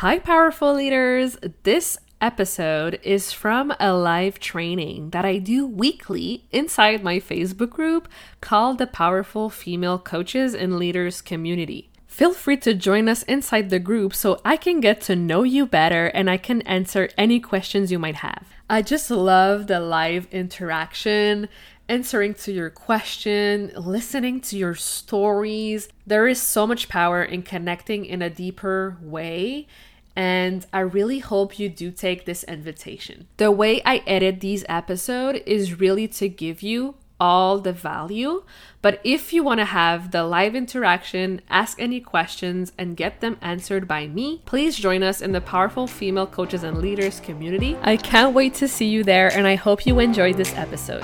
Hi, powerful leaders. This episode is from a live training that I do weekly inside my Facebook group called the Powerful Female Coaches and Leaders Community. Feel free to join us inside the group so I can get to know you better and I can answer any questions you might have. I just love the live interaction answering to your question, listening to your stories. There is so much power in connecting in a deeper way. And I really hope you do take this invitation. The way I edit these episodes is really to give you all the value. But if you want to have the live interaction, ask any questions, and get them answered by me, please join us in the Powerful Female Coaches and Leaders community. I can't wait to see you there, and I hope you enjoyed this episode.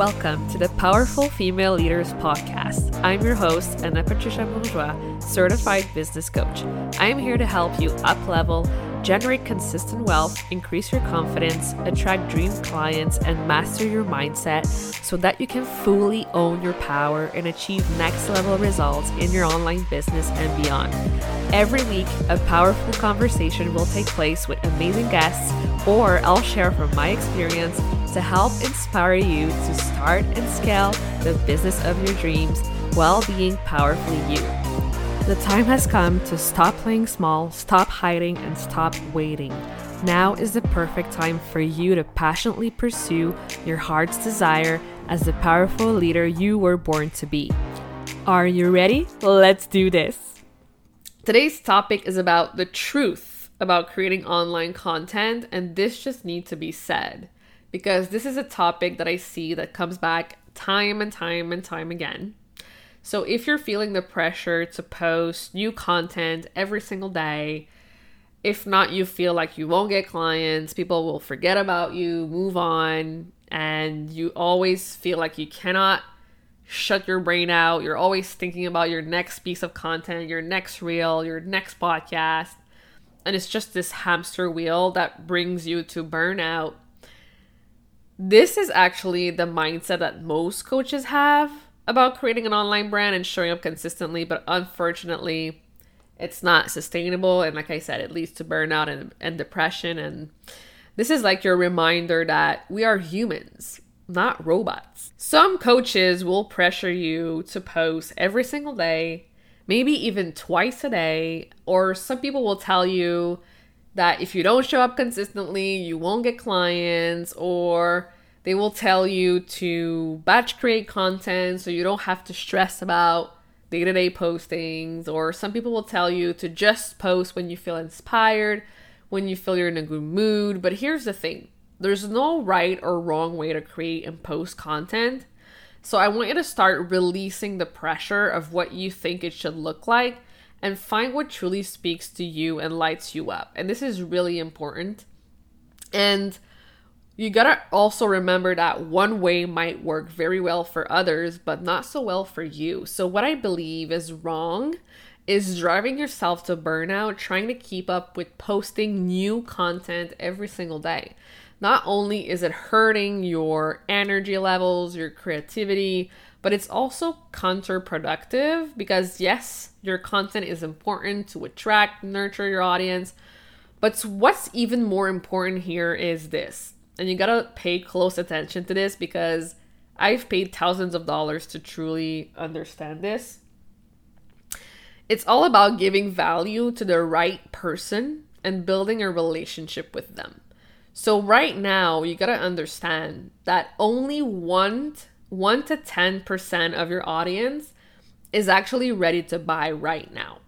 Welcome to the Powerful Female Leaders Podcast. I'm your host, Ana Patricia Bourgeois, certified business coach. I am here to help you up level, generate consistent wealth, increase your confidence, attract dream clients, and master your mindset so that you can fully own your power and achieve next level results in your online business and beyond. Every week, a powerful conversation will take place with amazing guests, or I'll share from my experience to help inspire you to start and scale the business of your dreams while being powerfully you. The time has come to stop playing small, stop hiding, and stop waiting. Now is the perfect time for you to passionately pursue your heart's desire as the powerful leader you were born to be. Are you ready? Let's do this. Today's topic is about the truth about creating online content, and this just needs to be said because this is a topic that I see that comes back time and time and time again. So if you're feeling the pressure to post new content every single day, if not, you feel like you won't get clients, people will forget about you, move on, and you always feel like you cannot shut your brain out. You're always thinking about your next piece of content, your next reel, your next podcast. And it's just this hamster wheel that brings you to burnout this is actually the mindset that most coaches have about creating an online brand and showing up consistently, but unfortunately, it's not sustainable. And like I said, it leads to burnout and, and depression. And this is like your reminder that we are humans, not robots. Some coaches will pressure you to post every single day, maybe even twice a day, or some people will tell you that if you don't show up consistently, you won't get clients, or they will tell you to batch create content so you don't have to stress about day to day postings, or some people will tell you to just post when you feel inspired, when you feel you're in a good mood. But here's the thing there's no right or wrong way to create and post content. So I want you to start releasing the pressure of what you think it should look like and find what truly speaks to you and lights you up. And this is really important. And you gotta also remember that one way might work very well for others, but not so well for you. So, what I believe is wrong is driving yourself to burnout, trying to keep up with posting new content every single day. Not only is it hurting your energy levels, your creativity, but it's also counterproductive because, yes, your content is important to attract, nurture your audience. But what's even more important here is this, and you gotta pay close attention to this because I've paid thousands of dollars to truly understand this. It's all about giving value to the right person and building a relationship with them. So right now, you got to understand that only 1 1 to 10% of your audience is actually ready to buy right now.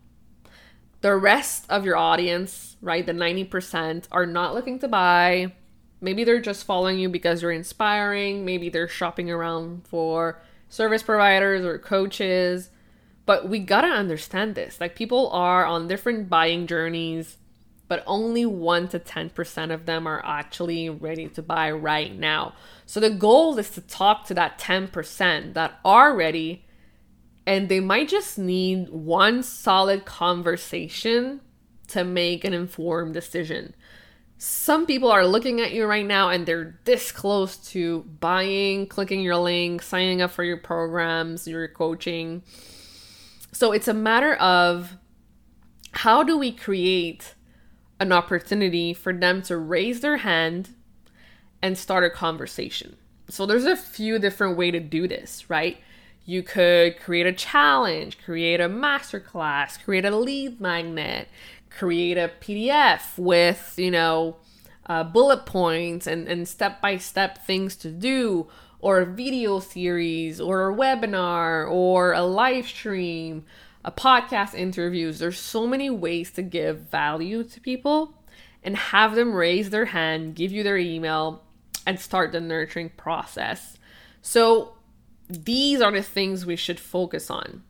The rest of your audience, right, the 90% are not looking to buy. Maybe they're just following you because you're inspiring, maybe they're shopping around for service providers or coaches. But we got to understand this. Like people are on different buying journeys but only 1 to 10% of them are actually ready to buy right now. So the goal is to talk to that 10% that are ready and they might just need one solid conversation to make an informed decision. Some people are looking at you right now and they're this close to buying, clicking your link, signing up for your programs, your coaching. So it's a matter of how do we create an opportunity for them to raise their hand and start a conversation? So there's a few different way to do this, right? You could create a challenge, create a masterclass, create a lead magnet, create a PDF with, you know, uh, bullet points and, and step-by-step things to do or a video series or a webinar or a live stream a podcast interviews. There's so many ways to give value to people and have them raise their hand give you their email and start the nurturing process. So these are the things we should focus on.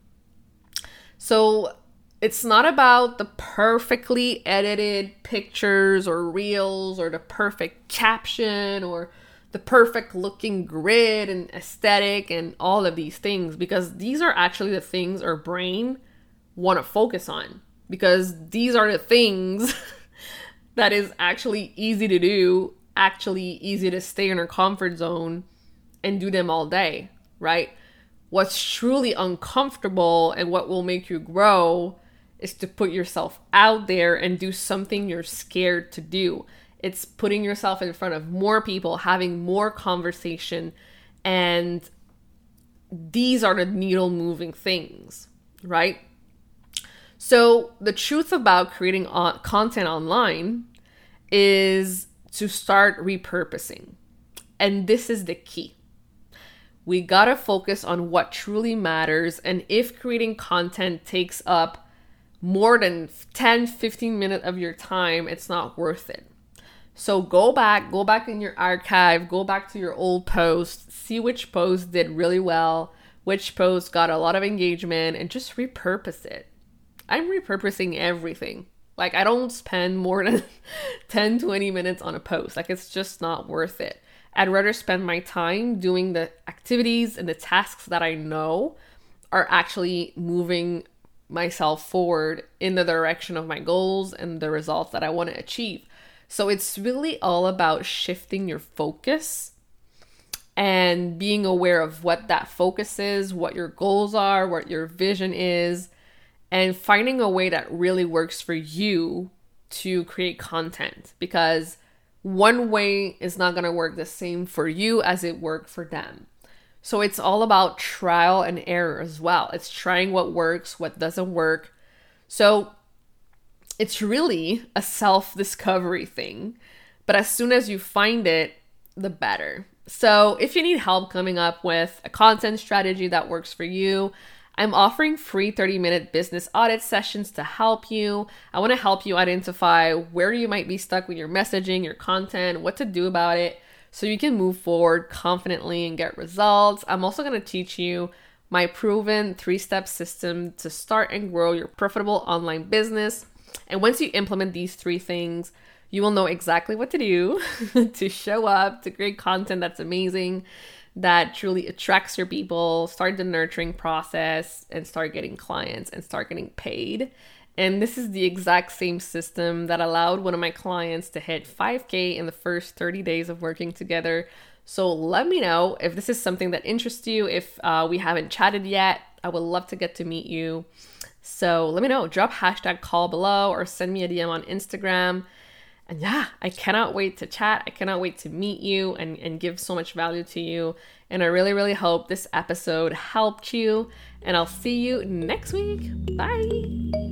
So it's not about the perfectly edited pictures or reels or the perfect caption or the perfect looking grid and aesthetic and all of these things because these are actually the things our brain want to focus on because these are the things that is actually easy to do, actually easy to stay in our comfort zone and do them all day, right? What's truly uncomfortable and what will make you grow is to put yourself out there and do something you're scared to do. It's putting yourself in front of more people, having more conversation, and these are the needle moving things, right? So, the truth about creating content online is to start repurposing. And this is the key. We gotta focus on what truly matters. And if creating content takes up more than 10 15 minutes of your time it's not worth it. So go back go back in your archive go back to your old posts see which post did really well which post got a lot of engagement and just repurpose it. I'm repurposing everything. Like i don't spend more than 10 20 minutes on a post. Like it's just not worth it. I'd rather spend my time doing the activities and the tasks that i know are actually moving myself forward in the direction of my goals and the results that I want to achieve. So it's really all about shifting your focus and being aware of what that focus is, what your goals are, what your vision is, and finding a way that really works for you to create content because one way is not going to work the same for you as it worked for them. So it's all about trial and error as well. It's trying what works, what doesn't work. So it's really a self discovery thing. But as soon as you find it, the better. So if you need help coming up with a content strategy that works for you, I'm offering free 30 minute business audit sessions to help you. I want to help you identify where you might be stuck with your messaging, your content, what to do about it so you can move forward confidently and get results. I'm also going to teach you my proven three step system to start and grow your profitable online business. And once you implement these three things, you will know exactly what to do to show up, to create content that's amazing, that truly attracts your people, start the nurturing process, and start getting clients and start getting paid. And this is the exact same system that allowed one of my clients to hit 5K in the first 30 days of working together. So let me know if this is something that interests you. If uh, we haven't chatted yet, I would love to get to meet you. So let me know. Drop hashtag call below or send me a DM on Instagram. And yeah, I cannot wait to chat. I cannot wait to meet you and, and give so much value to you. And I really, really hope this episode helped you. And I'll see you next week. Bye.